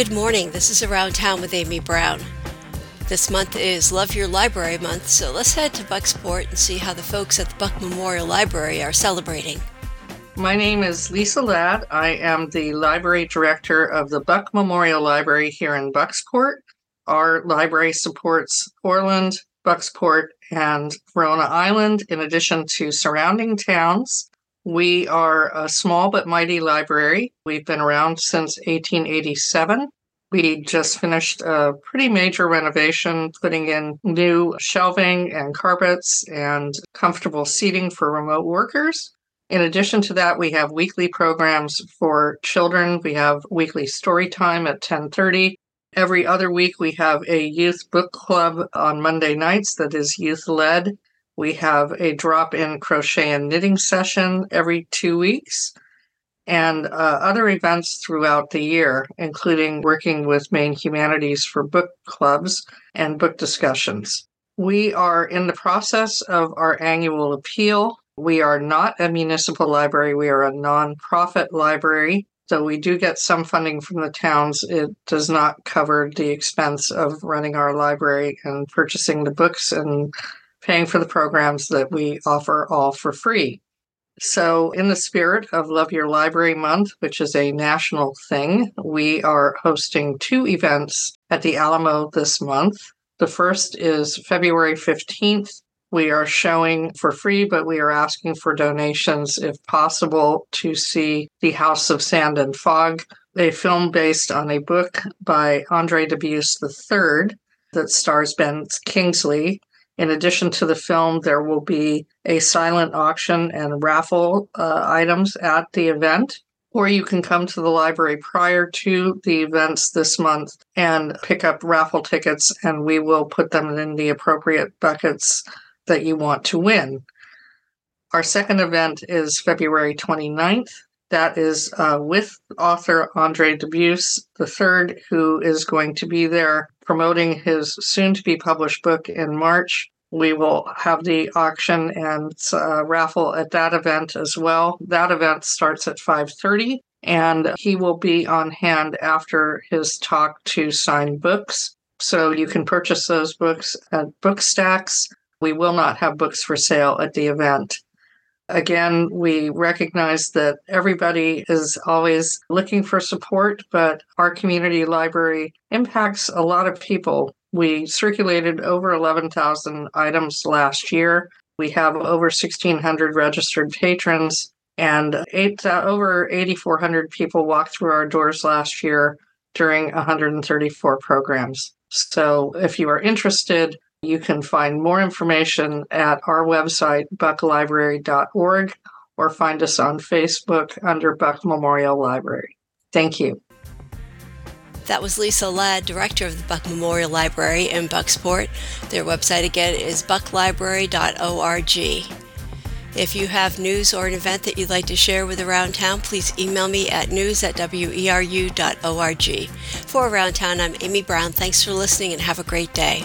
Good morning. This is Around Town with Amy Browne. This month is Love Your Library Month, so let's head to Bucksport and see how the folks at the Buck Memorial Library are celebrating. My name is Lisa Ladd. I am the library director of the Buck Memorial Library here in Bucksport. Our library supports Orland, Bucksport, and Verona Island, in addition to surrounding towns. We are a small but mighty library. We've been around since 1887. We just finished a pretty major renovation, putting in new shelving and carpets and comfortable seating for remote workers. In addition to that, we have weekly programs for children. We have weekly story time at 10:30. Every other week we have a youth book club on Monday nights that is youth led. We have a drop-in crochet and knitting session every 2 weeks and uh, other events throughout the year, including working with Maine Humanities for book clubs and book discussions. We are in the process of our annual appeal. We are not a municipal library, we are a nonprofit library. So we do get some funding from the towns. It does not cover the expense of running our library and purchasing the books and paying for the programs that we offer all for free. So, in the spirit of Love Your Library Month, which is a national thing, we are hosting two events at the Alamo this month. The first is February 15th. We are showing for free, but we are asking for donations if possible to see The House of Sand and Fog, a film based on a book by Andre Dubus III that stars Ben Kingsley in addition to the film, there will be a silent auction and raffle uh, items at the event. Or you can come to the library prior to the events this month and pick up raffle tickets, and we will put them in the appropriate buckets that you want to win. Our second event is February 29th. That is uh, with author Andre Dubus III, who is going to be there promoting his soon to be published book in March. We will have the auction and uh, raffle at that event as well. That event starts at 5:30 and he will be on hand after his talk to sign books. So you can purchase those books at Bookstacks. We will not have books for sale at the event. Again, we recognize that everybody is always looking for support, but our community library impacts a lot of people. We circulated over 11,000 items last year. We have over 1,600 registered patrons, and eight, uh, over 8,400 people walked through our doors last year during 134 programs. So if you are interested, you can find more information at our website, bucklibrary.org, or find us on Facebook under Buck Memorial Library. Thank you. That was Lisa Ladd, director of the Buck Memorial Library in Bucksport. Their website again is bucklibrary.org. If you have news or an event that you'd like to share with Around Town, please email me at news at weru.org. For Around Town, I'm Amy Browne. Thanks for listening and have a great day.